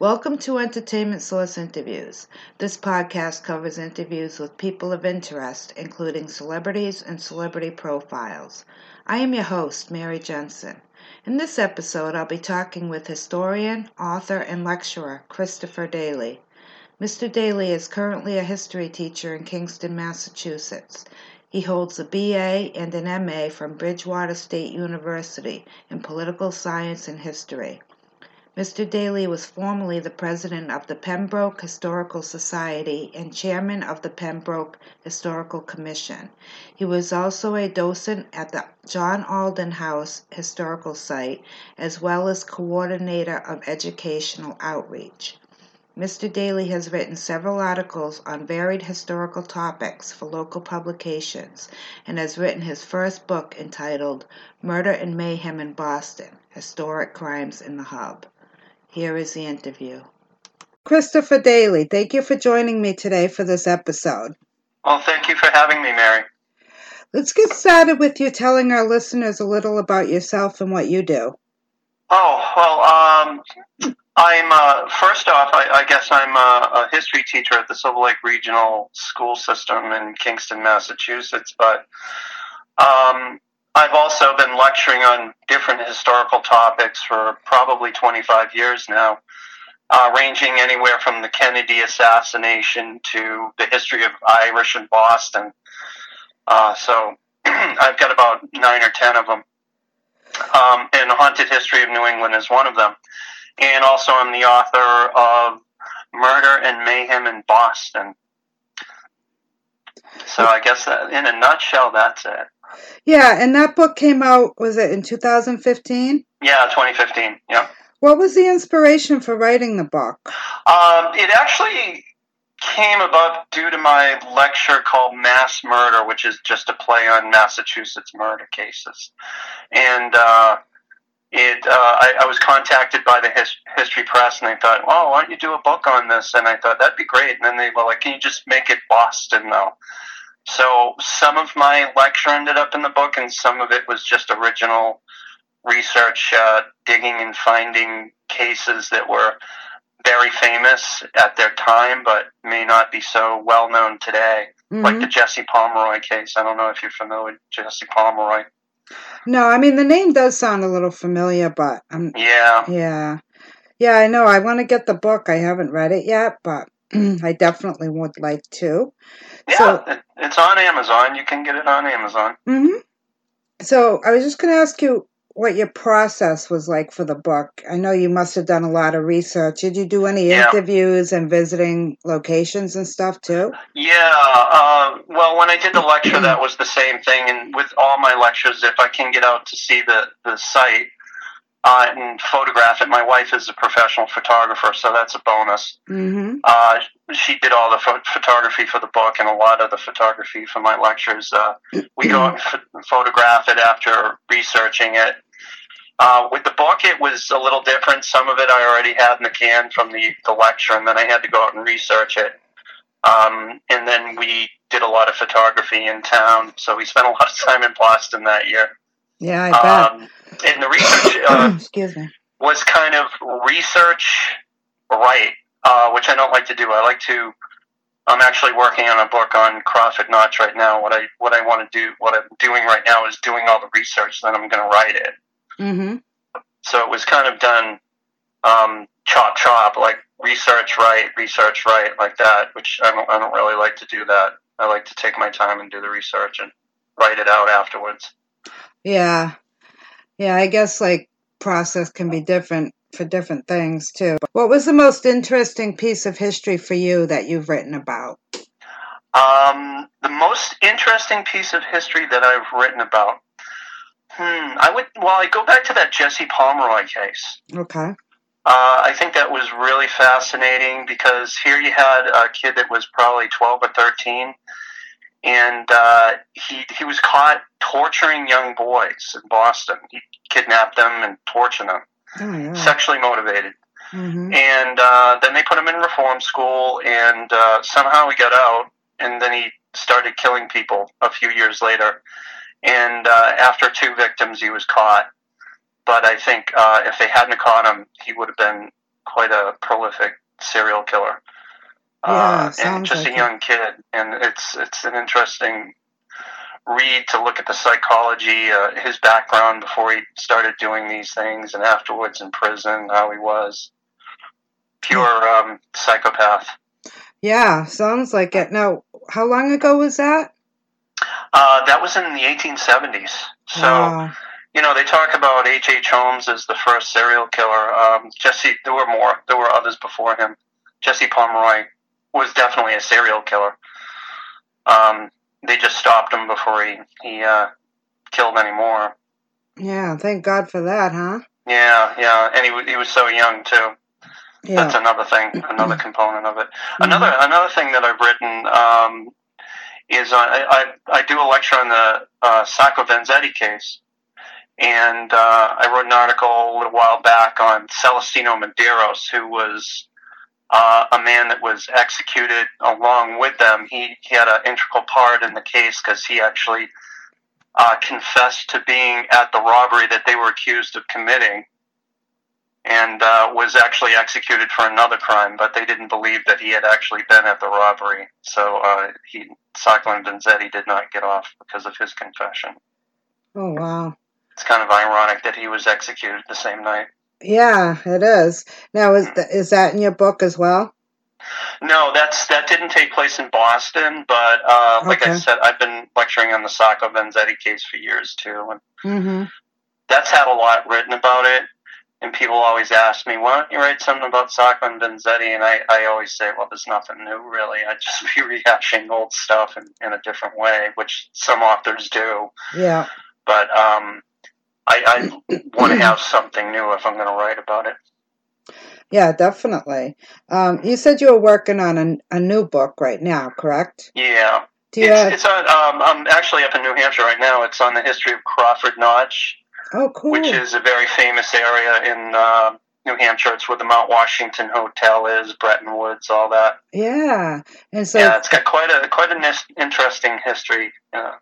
Welcome to Entertainment Source Interviews. This podcast covers interviews with people of interest, including celebrities and celebrity profiles. I am your host, Mary Jensen. In this episode, I'll be talking with historian, author, and lecturer Christopher Daley. Mr. Daley is currently a history teacher in Kingston, Massachusetts. He holds a BA and an MA from Bridgewater State University in political science and history. Mr. Daley was formerly the president of the Pembroke Historical Society and chairman of the Pembroke Historical Commission. He was also a docent at the John Alden House Historical Site, as well as coordinator of educational outreach. Mr. Daly has written several articles on varied historical topics for local publications and has written his first book entitled Murder and Mayhem in Boston Historic Crimes in the Hub. Here is the interview. Christopher Daley, thank you for joining me today for this episode. Well, thank you for having me, Mary. Let's get started with you telling our listeners a little about yourself and what you do. Oh, well, um, I'm, uh, first off, I, I guess I'm a, a, history teacher at the Silver Lake Regional School System in Kingston, Massachusetts, but um, I've also been lecturing on different historical topics for probably 25 years now, uh, ranging anywhere from the Kennedy assassination to the history of Irish in Boston. Uh, so I've got about nine or ten of them. Um, and haunted history of New England is one of them. And also, I'm the author of Murder and Mayhem in Boston. So I guess that, in a nutshell, that's it. Yeah, and that book came out, was it in 2015? Yeah, 2015, yeah. What was the inspiration for writing the book? Um, it actually came about due to my lecture called Mass Murder, which is just a play on Massachusetts murder cases. And uh, it, uh, I, I, was contacted by the his, History Press, and they thought, "Well, why don't you do a book on this?" And I thought that'd be great. And then they were like, "Can you just make it Boston, though?" So some of my lecture ended up in the book, and some of it was just original research, uh, digging and finding cases that were very famous at their time, but may not be so well known today, mm-hmm. like the Jesse Pomeroy case. I don't know if you're familiar with Jesse Pomeroy. No, I mean the name does sound a little familiar, but I'm yeah, yeah, yeah. I know. I want to get the book. I haven't read it yet, but I definitely would like to. Yeah, so, it's on Amazon. You can get it on Amazon. Mm-hmm. So I was just going to ask you what your process was like for the book. I know you must have done a lot of research. Did you do any yeah. interviews and visiting locations and stuff too? Yeah. Uh, well, when I did the lecture, that was the same thing. And with all my lectures, if I can get out to see the, the site, uh, and photograph it. My wife is a professional photographer, so that's a bonus. Mm-hmm. Uh, she did all the ph- photography for the book and a lot of the photography for my lectures. Uh, we go and photograph it after researching it. Uh, with the book, it was a little different. Some of it I already had in the can from the, the lecture, and then I had to go out and research it. Um, and then we did a lot of photography in town, so we spent a lot of time in Boston that year. Yeah, I bet. Um, and the research uh, excuse me was kind of research right, uh, which I don't like to do. I like to. I'm actually working on a book on Crawford Notch right now. What I what I want to do, what I'm doing right now, is doing all the research. Then I'm going to write it. Mm-hmm. So it was kind of done um, chop chop, like research right, research right, like that. Which I don't I don't really like to do that. I like to take my time and do the research and write it out afterwards. Yeah, yeah, I guess like process can be different for different things too. What was the most interesting piece of history for you that you've written about? Um, the most interesting piece of history that I've written about. Hmm, I would. Well, I go back to that Jesse Pomeroy case. Okay. Uh, I think that was really fascinating because here you had a kid that was probably 12 or 13 and uh, he he was caught torturing young boys in Boston. He kidnapped them and tortured them, oh, yeah. sexually motivated. Mm-hmm. And uh, then they put him in reform school, and uh, somehow he got out, and then he started killing people a few years later. And uh, after two victims, he was caught. But I think uh, if they hadn't caught him, he would have been quite a prolific serial killer. Yeah, uh, and just like a it. young kid, and it's it's an interesting read to look at the psychology, uh, his background before he started doing these things, and afterwards in prison, how he was pure um, psychopath. Yeah, sounds like it. Now, how long ago was that? Uh, that was in the 1870s. So. Wow. you know, they talk about H. H. Holmes as the first serial killer. Um, Jesse, there were more. There were others before him. Jesse Pomeroy was definitely a serial killer. Um, they just stopped him before he he uh, killed any more. yeah, thank God for that, huh? Yeah, yeah, and he he was so young too. Yeah. That's another thing, another component of it. Another another thing that I've written um, is I, I I do a lecture on the uh, Sacco Vanzetti case, and uh, I wrote an article a little while back on Celestino Medeiros, who was uh, a man that was executed along with them. He, he had an integral part in the case because he actually uh, confessed to being at the robbery that they were accused of committing and uh, was actually executed for another crime, but they didn't believe that he had actually been at the robbery. So uh, he, Sacco and Vanzetti did not get off because of his confession. Oh, wow. It's kind of ironic that he was executed the same night. Yeah, it is. Now, is, th- is that in your book as well? No, that's that didn't take place in Boston, but uh, like I said, I've been lecturing on the Sacco Vanzetti case for years too, and Mm-hmm. that's had a lot written about it. And people always ask me, "Why don't you write something about Sacco and Vanzetti?" And I, I always say, "Well, there's nothing new, really. I'd just be rehashing old stuff in, in a different way, which some authors do. Yeah. But um, I, I want to have something new if I'm going to write about it." Yeah, definitely. Um, you said you were working on a, a new book right now, correct? Yeah. Do you It's, have, it's on. Um, I'm actually up in New Hampshire right now. It's on the history of Crawford Notch, oh, cool. which is a very famous area in uh, New Hampshire. It's where the Mount Washington Hotel is, Bretton Woods, all that. yeah. And so, yeah, it's got quite a quite an interesting history, uh,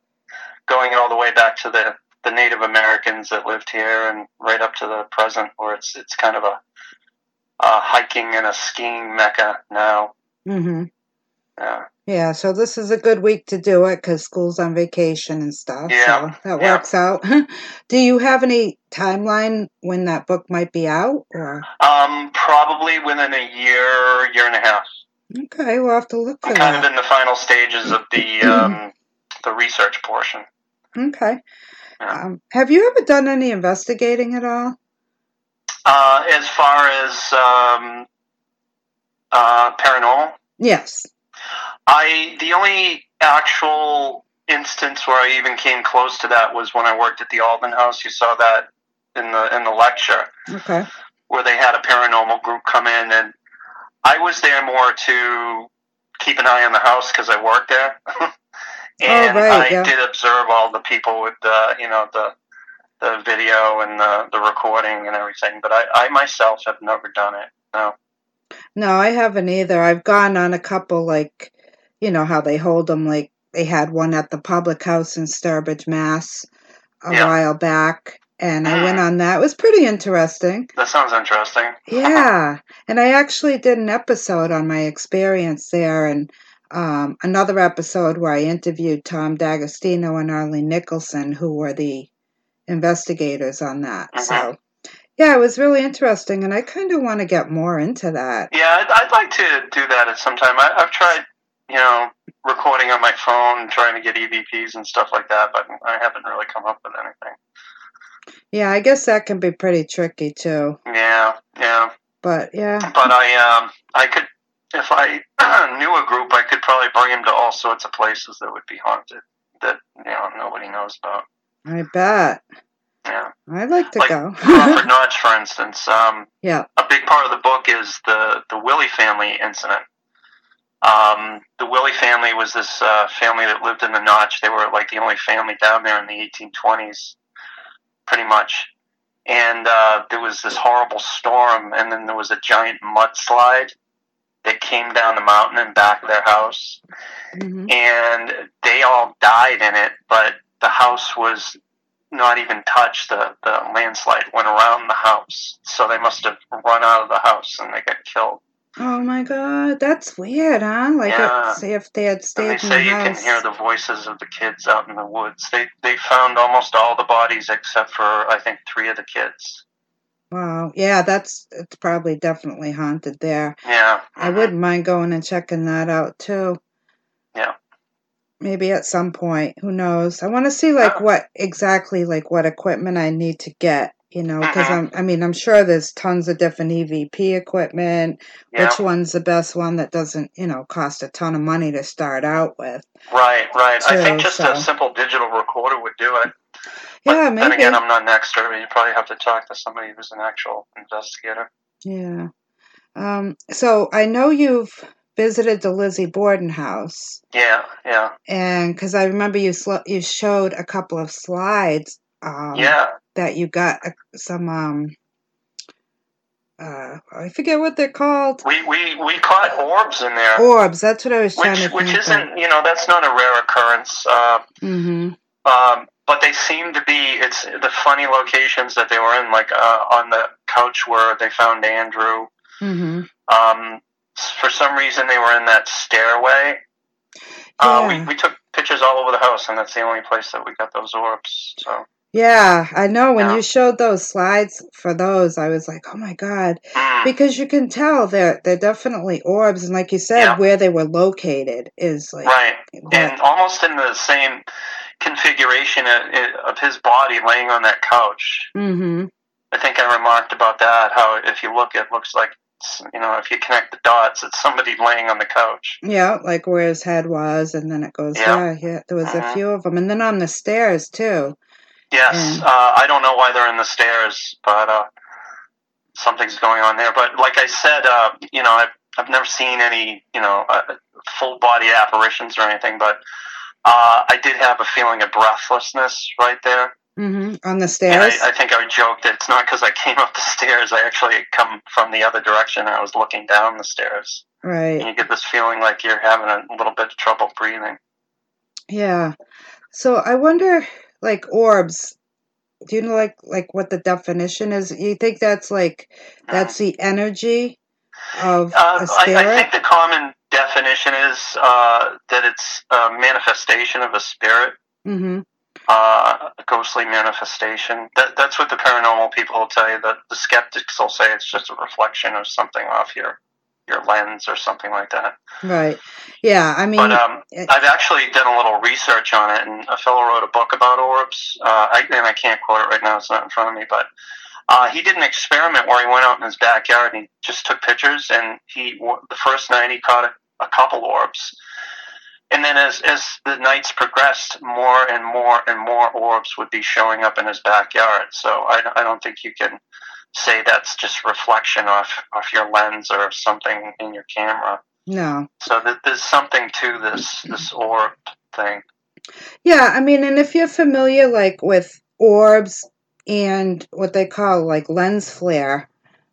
going all the way back to the, the Native Americans that lived here, and right up to the present, where it's it's kind of a, a hiking and a skiing mecca now. hmm Yeah. yeah, so this is a good week to do it because school's on vacation and stuff. Yeah, So that yeah. works out. do you have any timeline when that book might be out? Or Um, probably within a year, year and a half. okay, we'll have to look for I'm kind that. of in the final stages of the um, the research portion. Okay. Um, have you ever done any investigating at all? Uh, as far as um, uh, paranormal, Yes. I the only actual instance where I even came close to that was when I worked at the Alden House. You saw that in the in the lecture Okay. where they had a paranormal group come in, and I was there more to keep an eye on the house because I worked there. and Oh, right, I yeah. did observe all the people with the you know the the video and the, the recording and everything, but I, I myself have never done it. No. No, I haven't either. I've gone on a couple, like, you know, how they hold them, like, they had one at the public house in Sturbridge, Mass, a Yeah. while back. And I went Mm. on that. It was pretty interesting. That sounds interesting. Yeah. and I actually did an episode on my experience there and um, another episode where I interviewed Tom D'Agostino and Arlene Nicholson, who were the investigators on that. Mhm. So, yeah, it was really interesting. And I kind of want to get more into that. Yeah, I'd, I'd like to do that at some time. I, I've tried, you know, recording on my phone, trying to get EVPs and stuff like that, but I haven't really come up with anything. Yeah, I guess that can be pretty tricky too. Yeah, yeah. But yeah, But I, um, I could, if I knew a group, I could probably bring them to all sorts of places that would be haunted that you know nobody knows about. I bet. Yeah, I'd like to Like go. Crawford Notch, for instance. Um, yeah. a big part of the book is the the Willie family incident. Um, the Willie family was this uh, family that lived in the Notch. They were like the only family down there in the 1820s, pretty much. And uh, there was this horrible storm, and then there was a giant mudslide that came down the mountain and back their house, hmm and they all died in it. But the house was not even touched. the, the landslide, went around the house. So they must have run out of the house and they got killed. Oh my god, that's weird, huh? Like Yeah. if, see if they had And stayed they in say the you house. can hear the voices of the kids out in the woods. They they found almost all the bodies except for I think three of the kids. Wow. Yeah, that's it's probably definitely haunted there. Yeah. I mhm. wouldn't mind going and checking that out too. Yeah. Maybe at some point. Who knows? I want to see like what exactly like what equipment I need to get. You know, because Mhm. I'm. I mean, I'm sure there's tons of different EVP equipment. Yeah. Which one's the best one that doesn't, you know, cost a ton of money to start out with? Right, right. I think Too, just so- a simple digital recorder would do it. But Yeah, then maybe. again, I'm not an expert. You probably have to talk to somebody who's an actual investigator. Yeah. Um, so I know you've visited the Lizzie Borden house, Yeah, yeah, and because I remember you sl- you showed a couple of slides um, yeah. that you got uh, some um, uh, I forget what they're called We we we caught orbs in there, orbs. That's what I was trying which to which isn't you know that's not a rare occurrence. Uh, Mm-hmm. um, but they seem to be it's the funny locations that they were in, like uh, on the couch where they found Andrew. Mm-hmm. Um, for some reason, they were in that stairway. Uh, we, we took pictures all over the house, and that's the only place that we got those orbs. So, Yeah, I know. When Yeah. you showed those slides for those, I was like, "Oh my god!" mm, Because you can tell they're they're definitely orbs, and like you said, Yeah. where they were located is like right, and almost in the same configuration of, of his body laying on that couch. Mm-hmm. I think I remarked about that. How if you look, it looks like you know if you connect the dots, it's somebody laying on the couch. Yeah, like where his head was, and then it goes. Yeah. Yeah. There was a Mhm. few of them, and then on the stairs too. Yes, Mm. uh, I don't know why they're in the stairs, but uh, something's going on there. But like I said, uh, you know, I've, I've never seen any, you know, uh, full body apparitions or anything, but uh, I did have a feeling of breathlessness right there. Mm-hmm. On the And stairs. I, I think I joked that it's not because I came up the stairs. I actually come from the other direction. I was looking down the stairs. And right. you get this feeling like you're having a little bit of trouble breathing. Yeah. So I wonder, like orbs. Do you know, like, like what the definition is? You think that's like that's the energy of Uh, a I, spirit? I think the common definition is uh, that it's a manifestation of a spirit, mm-hmm. uh, a ghostly manifestation. That, that's what the paranormal people will tell you. That the skeptics will say it's just a reflection of something off your your lens or something like that. Right. Yeah. I mean, But um, I've actually done a little research on it, and a fellow wrote a book about orbs. Uh, I, and I can't quote it right now; it's not in front of me. But uh, he did an experiment where he went out in his backyard and he just took pictures. And he the first night he caught a, couple orbs, and then as as the nights progressed, more and more and more orbs would be showing up in his backyard. So I, I don't think you can say that's just reflection off off your lens or something in your camera. no. So th- there's something to this this orb thing. Yeah, I mean, and if you're familiar, like with orbs and what they call like lens flare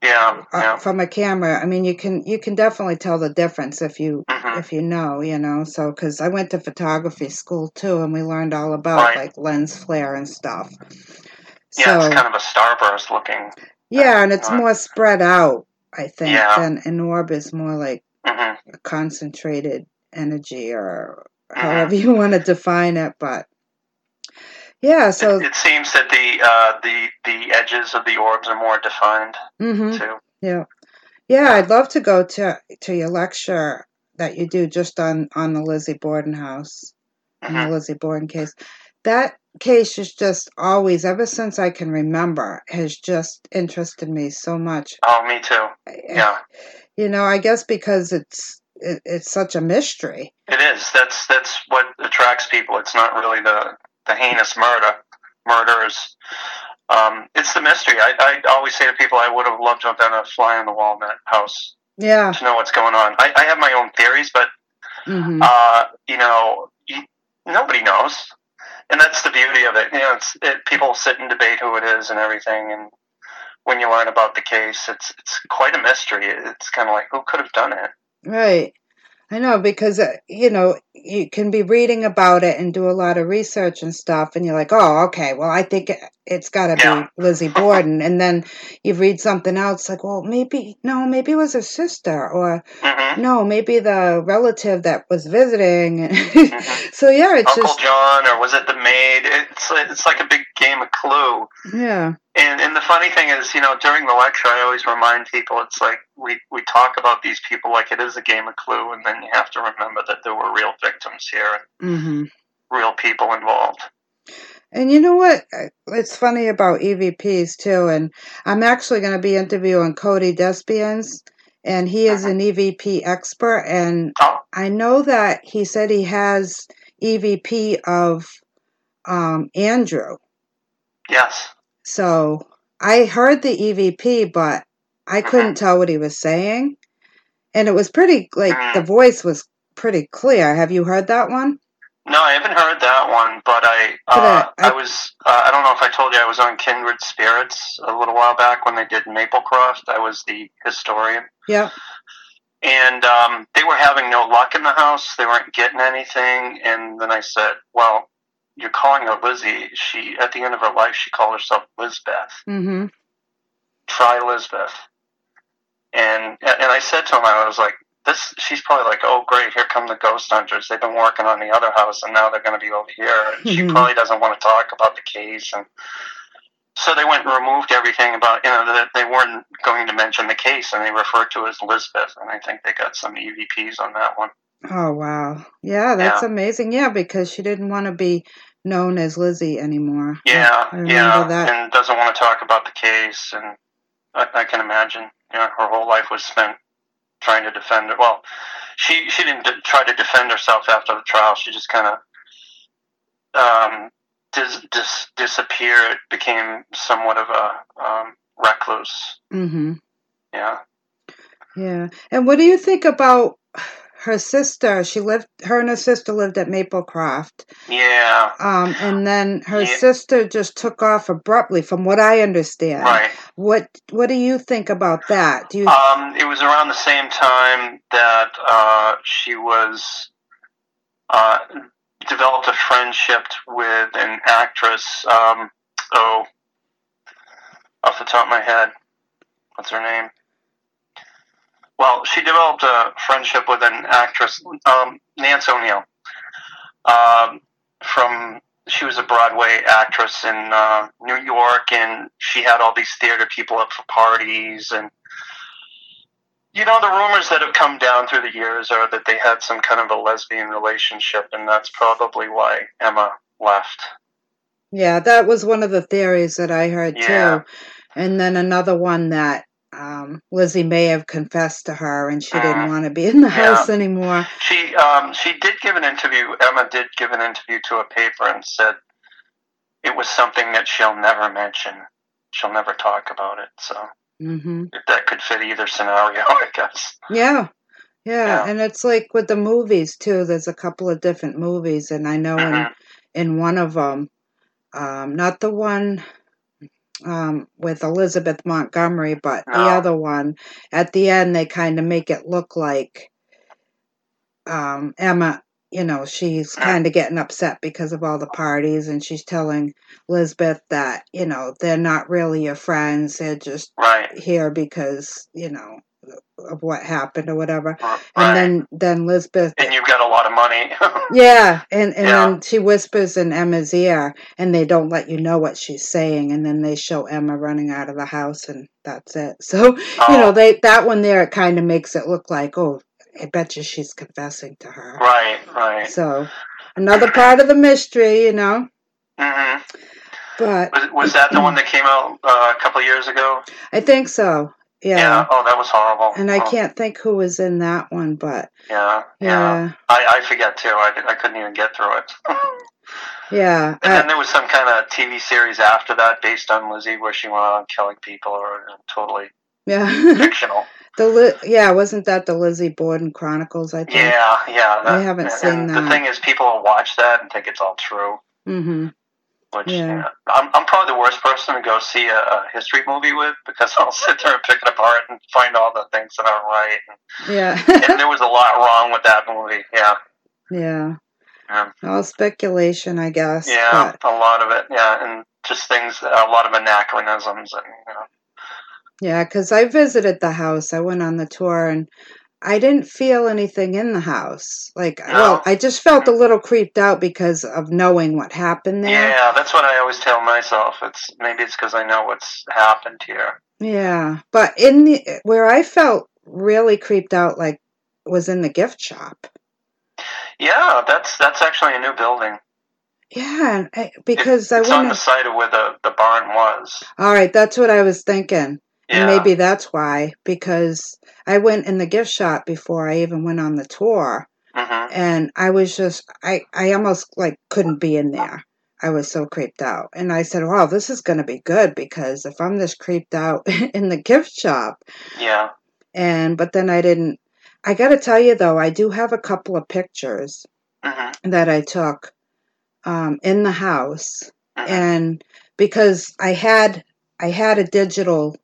Yeah, uh, yeah. from a camera, I mean, you can you can definitely tell the difference if you hmm if you know, you know. So, because I went to photography school too, and we learned all about Right. like lens flare and stuff. Yeah, So it's kind of a starburst looking. yeah, and it's more spread out, I think, Yeah. than an orb is more like hmm a concentrated energy or Mhm. however you want to define it, but. Yeah, so it, it seems that the uh, the the edges of the orbs are more defined mhm. too. Yeah. Yeah, I'd love to go to to your lecture that you do just on on the Lizzie Borden house and the Lizzie Borden case. That case is just always, ever since I can remember, has just interested me so much. Oh, me too. Yeah, You know, I guess because it's it, it's such a mystery. it is. That's that's what attracts people. It's not really the the heinous murder murders. Um, it's the mystery. I, I always say to people, I would have loved to have been a fly on the wall in that house Yeah. to know what's going on. I, I have my own theories, but hmm uh, you know, you, nobody knows, and that's the beauty of it. You know, it's it, people sit and debate who it is and everything, and when you learn about the case, it's it's quite a mystery. It's kind of like who could have done it. Right. I know because uh, you know you can be reading about it and do a lot of research and stuff, and you're like, oh, okay, well, I think it, it's got to Yeah. be Lizzie Borden, and then you read something else like, well, maybe no, maybe it was her sister, or hmm no, maybe the relative that was visiting. hmm so yeah, it's Uncle just John, or was it the maid? It's it's like a big game of Clue. yeah, And and the funny thing is, you know, during the lecture, I always remind people it's like we we talk about these people like it is a game of Clue, and then you have to remember that there were real victims here and hmm real people involved. And you know what? It's funny about EVPs too. And I'm actually going to be interviewing Cody Despians, and he is an EVP expert. And Oh, I know that he said he has EVP of um, Andrew. yes. So I heard the EVP, but I couldn't tell what he was saying. And it was pretty, like, the voice was pretty clear. Have you heard that one? No, I haven't heard that one, but I uh, uh, I- I was uh, I don't know if I told you I was on Kindred Spirits a little while back when they did Maplecroft. I was the historian. Yeah. and um, they were having no luck in the house. They weren't getting anything. And then I said, "Well, you're calling her Lizzie. She at the end of her life, she called herself Lizbeth. Mm-hmm. Try Lizbeth." And and I said to him, I was like, "This." She's probably like, "Oh, great! Here come the ghost hunters. They've been working on the other house, and now they're going to be over here." And she Mhm. probably doesn't want to talk about the case and. So they went and removed everything about you know that they weren't going to mention the case, and they referred to it as Lizbeth, and I think they got some EVPs on that one. Oh wow. Yeah, that's Yeah. amazing. Yeah, because she didn't want to be known as Lizzie anymore. Yeah, yeah, that. and doesn't want to talk about the case, and I, I can imagine. You know, her whole life was spent trying to defend her. Well, she she didn't d- try to defend herself after the trial. She just kind of um, dis, dis, disappeared, became somewhat of a um, recluse. Mm-hmm. Yeah. Yeah. And what do you think about her sister? She lived her and her sister lived at Maplecroft. Yeah. Um, and then her Yeah. sister just took off abruptly from what I understand. Right. What what do you think about that? Do you Um, it was around the same time that uh, she was uh, developed a friendship with an actress. Um, oh, off the top of my head, what's her name? Well, she developed a friendship with an actress, um, Nance O'Neil. Um, from she was a Broadway actress in uh, New York, and she had all these theater people up for parties and you know, the rumors that have come down through the years are that they had some kind of a lesbian relationship, and that's probably why Emma left. Yeah, that was one of the theories that I heard Yeah. too. And then another one that um, Lizzie may have confessed to her and she didn't Mm. want to be in the Yeah. house anymore. She um, she did give an interview. Emma did give an interview to a paper and said it was something that she'll never mention. She'll never talk about it. So hmm that could fit either scenario, I guess. Yeah. Yeah. Yeah. And it's like with the movies too. There's a couple of different movies, and I know in Mhm. in one of them, um, not the one um, with Elizabeth Montgomery, but the other one. At the end, they kind of make it look like um, Emma. You know, she's kind of getting upset because of all the parties, and she's telling Elizabeth that you know they're not really your friends; they're just Right. here because you know of what happened or whatever. Right. And then then Lizbeth and you've got a lot of money. yeah, and and Yeah. then she whispers in Emma's ear, and they don't let you know what she's saying, and then they show Emma running out of the house, and that's it. So you know Oh. they that one there it kind of makes it look like oh, I bet you she's confessing to her. right, right. So another part of the mystery, you know. hmm But Was, was that the one that came out uh, a couple of years ago? I think so. Yeah. Oh, that was horrible. And I Oh, can't think who was in that one, but Yeah, yeah. yeah, I, I forget too. I, I couldn't even get through it. yeah. and I- then there was some kind of TV series after that based on Lizzie where she went on killing people or totally yeah. fictional. The Li- yeah, wasn't that the Lizzie Borden Chronicles? I think. Yeah, yeah. I haven't and seen The that. thing is, people will watch that and think it's all true. Mm-hmm. Which Yeah. I'm, I'm probably the worst person to go see a, a history movie with because I'll sit there and pick it apart and find all the things that aren't right. Yeah. And there was a lot wrong with that movie. Yeah, yeah. Yeah. All speculation, I guess. yeah, but- a lot of it. Yeah, and just things, a lot of anachronisms, and you know, Yeah, because I visited the house. I went on the tour and I didn't feel anything in the house. Like, No? well, I just felt a little creeped out because of knowing what happened there. yeah, that's what I always tell myself. It's maybe it's because I know what's happened here. Yeah. But in the, where I felt really creeped out, like, was in the gift shop. Yeah, that's that's actually a new building. Yeah, because I It's on the site of where the, the barn was. All right, that's what I was thinking. Yeah. And maybe that's why, because I went in the gift shop before I even went on the tour. hmm and I was just I I almost like couldn't be in there. I was so creeped out. And I said, "Wow, this is going to be good because if I'm this creeped out in the gift shop." Yeah. And but then I didn't I got to tell you though, I do have a couple of pictures hmm that I took um in the house Mhm. and because I had I had a digital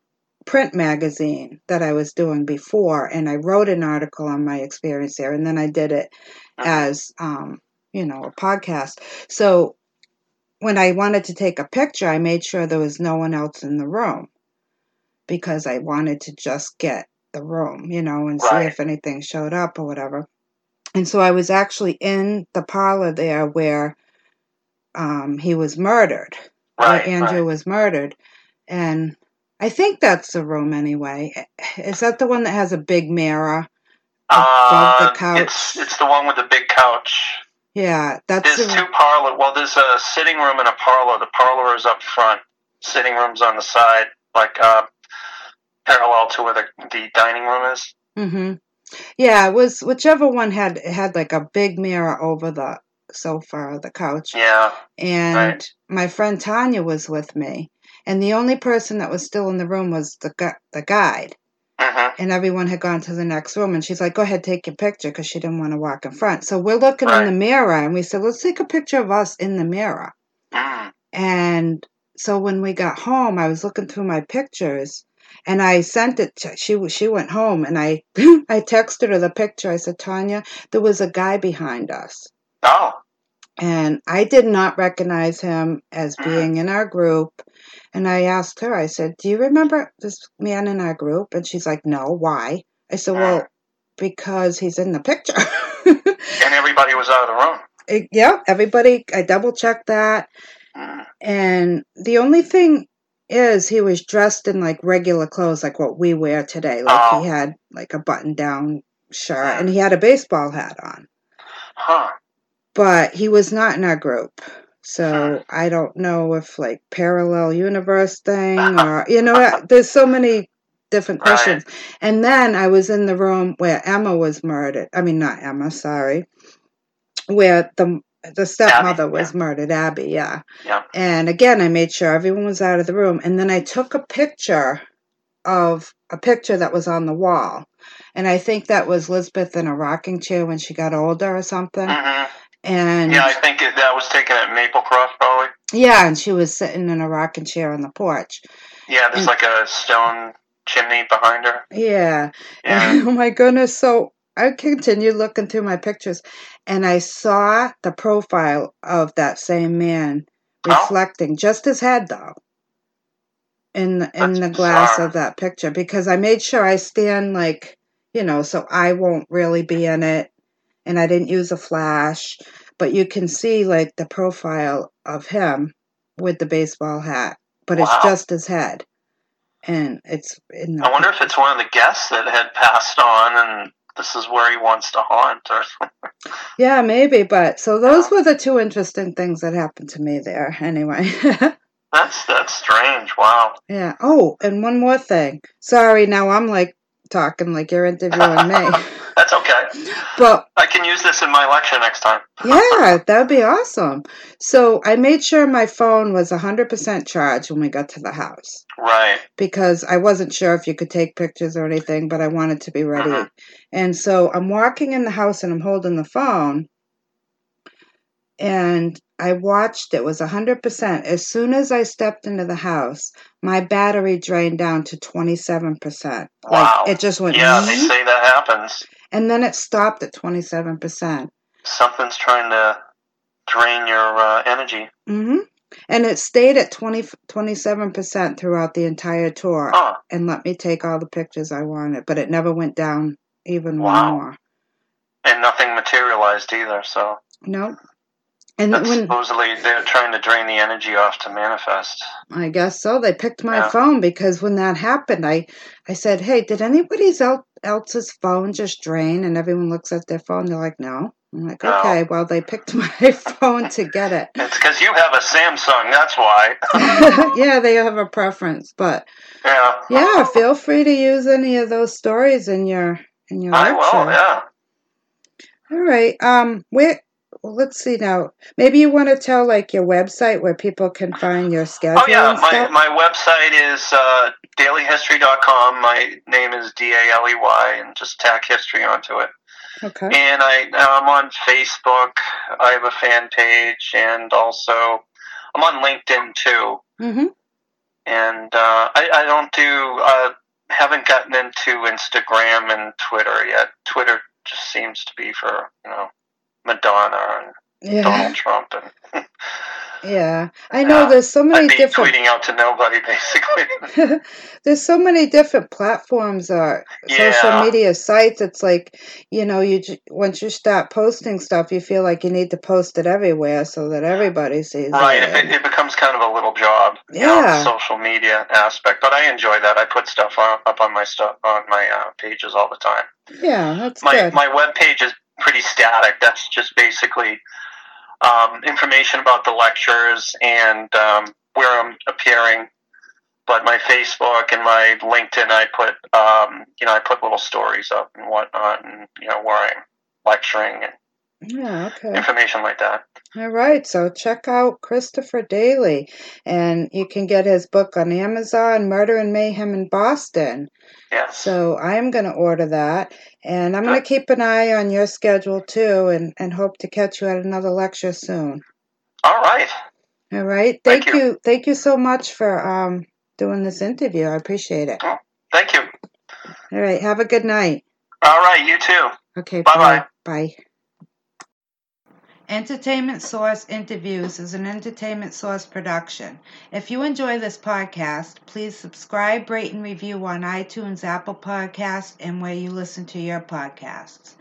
print magazine that I was doing before and I wrote an article on my experience there and then I did it Mhm. as um you know a podcast so when I wanted to take a picture I made sure there was no one else in the room because I wanted to just get the room you know and see if anything showed up or whatever and so I was actually in the parlor there where um, he was murdered Right. where Andrew right. was murdered. And I think that's the room anyway. Is that the one that has a big mirror above Uh, the couch? It's it's the one with the big couch. Yeah, that's There's the two parlor. Well, there's a sitting room and a parlor. The parlor is up front. Sitting room's on the side, like uh, parallel to where the the dining room is. Mm-hmm. Yeah, it was whichever one had had like a big mirror over the sofa or the couch. Yeah. And Right. my friend Tanya was with me. And the only person that was still in the room was the gu- the guide. hmm and everyone had gone to the next room and she's like go ahead take your picture because she didn't want to walk in front so we're looking in the mirror and we said let's take a picture of us in the mirror Mm. and so when we got home i was looking through my pictures and i sent it to she she went home and i i texted her the picture i said tanya there was a guy behind us Oh. And I did not recognize him as Mhm. being in our group. And I asked her, I said, Do you remember this man in our group? And she's like, No, why? I said, Well, because he's in the picture. And everybody was out of the room. It- yeah, everybody, I double checked that. Mm. And the only thing is, he was dressed in like regular clothes, like what we wear today. Like Oh. he had like a button down shirt Mm. and he had a baseball hat on. Huh. But he was not in our group. So I don't know if like parallel universe thing or you know there's so many different Right. questions. And then I was in the room where Emma was murdered. I mean not Emma, sorry. Where the the stepmother Abby, was murdered, Abby, yeah. Yeah. And again, I made sure everyone was out of the room and then I took a picture of a picture that was on the wall. And I think that was Lizbeth in a rocking chair when she got older or something. hmm And Yeah, I think it, that was taken at Maplecroft, probably. Yeah, and she was sitting in a rocking chair on the porch. Yeah, there's And- like a stone chimney behind her. Yeah. Yeah. oh my goodness. So I continued looking through my pictures and I saw the profile of that same man Oh. reflecting just his head though. In the, in That's the glass bizarre. of that picture because I made sure I stand like, you know, so I won't really be in it and I didn't use a flash, but you can see like the profile of him with the baseball hat, but Wow. it's just his head. And it's in the I wonder if it's one of the guests that had passed on and this is where he wants to haunt or something. Yeah, maybe, but so those were the two interesting things that happened to me there anyway. That's that's strange. Wow. yeah. Oh, and one more thing. Sorry, now I'm like talking like you're interviewing me. But I can use this in my lecture next time. yeah, that'd be awesome. So I made sure my phone was 100% charged when we got to the house Right. because I wasn't sure if you could take pictures or anything, but I wanted to be ready. Mhm. And so I'm walking in the house and I'm holding the phone. And I watched it was 100%. As soon as I stepped into the house, my battery drained down to 27%. Wow. Like it just went Yeah, they say that happens. And then it stopped at 27%. Something's trying to drain your uh, energy. hmm And it stayed at 20, 27% throughout the entire tour Huh. and let me take all the pictures I wanted, but it never went down even one more. And nothing materialized either. So Nope. And that's when supposedly they're trying to drain the energy off to manifest. I guess so. They picked my Yeah. phone because when that happened, I, I said, "Hey, did anybody el- else's phone just drain?" And everyone looks at their phone. They're like, "No." I'm like, No. "Okay." Well, they picked my phone to get it. It's because you have a Samsung. That's why. yeah, they have a preference, but yeah. yeah, feel free to use any of those stories in your in your I lecture. will. Yeah. All right. Um, where? Well, let's see now. Maybe you want to tell like your website where people can find your schedule Oh yeah, my, my website is uh, daleyhistory.com. My name is D A L E Y, and just tack history onto it. Okay. And I I'm on Facebook. I have a fan page, and also I'm on LinkedIn too. Mm-hmm. And uh, I, I don't do uh, haven't gotten into Instagram and Twitter yet. Twitter just seems to be for you know Madonna and Yeah. Donald Trump, and Yeah. I know Yeah. there's so many I'd be different tweeting out to nobody basically. there's so many different platforms or social media sites it's like you know you once you start posting stuff you feel like you need to post it everywhere so that everybody sees Right, it it, it becomes kind of a little job, you know, Yeah. social media aspect. But I enjoy that. I put stuff on, up on my stuff on my uh, pages all the time. yeah that's My good my web page is pretty static. That's just basically um, information about the lectures and um, where I'm appearing. But my Facebook and my LinkedIn, I put um, you know I put little stories up and whatnot, and you know where I'm lecturing and yeah okay information like that. all right so check out christopher daley and you can get his book on amazon murder and mayhem in boston Yes. So I'm going to order that. And I'm going to keep an eye on your schedule too and, and hope to catch you at another lecture soon. All right. All right. Thank Thank, you. Thank you so much for um, doing this interview. I appreciate it. Thank you. All right. Have a good night. All right. You too. Okay. Bye-bye. Bye. Entertainment Source Interviews is an Entertainment Source production. If you enjoy this podcast, please subscribe, rate, and review on iTunes, Apple Podcasts, and where you listen to your podcasts.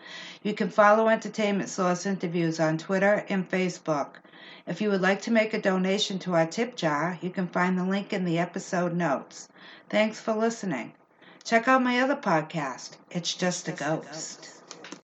You can follow Entertainment Source Interviews on Twitter and Facebook. If you would like to make a donation to our tip jar, you can find the link in the episode notes. Thanks for listening. Check out my other podcast, It's Just a Ghost.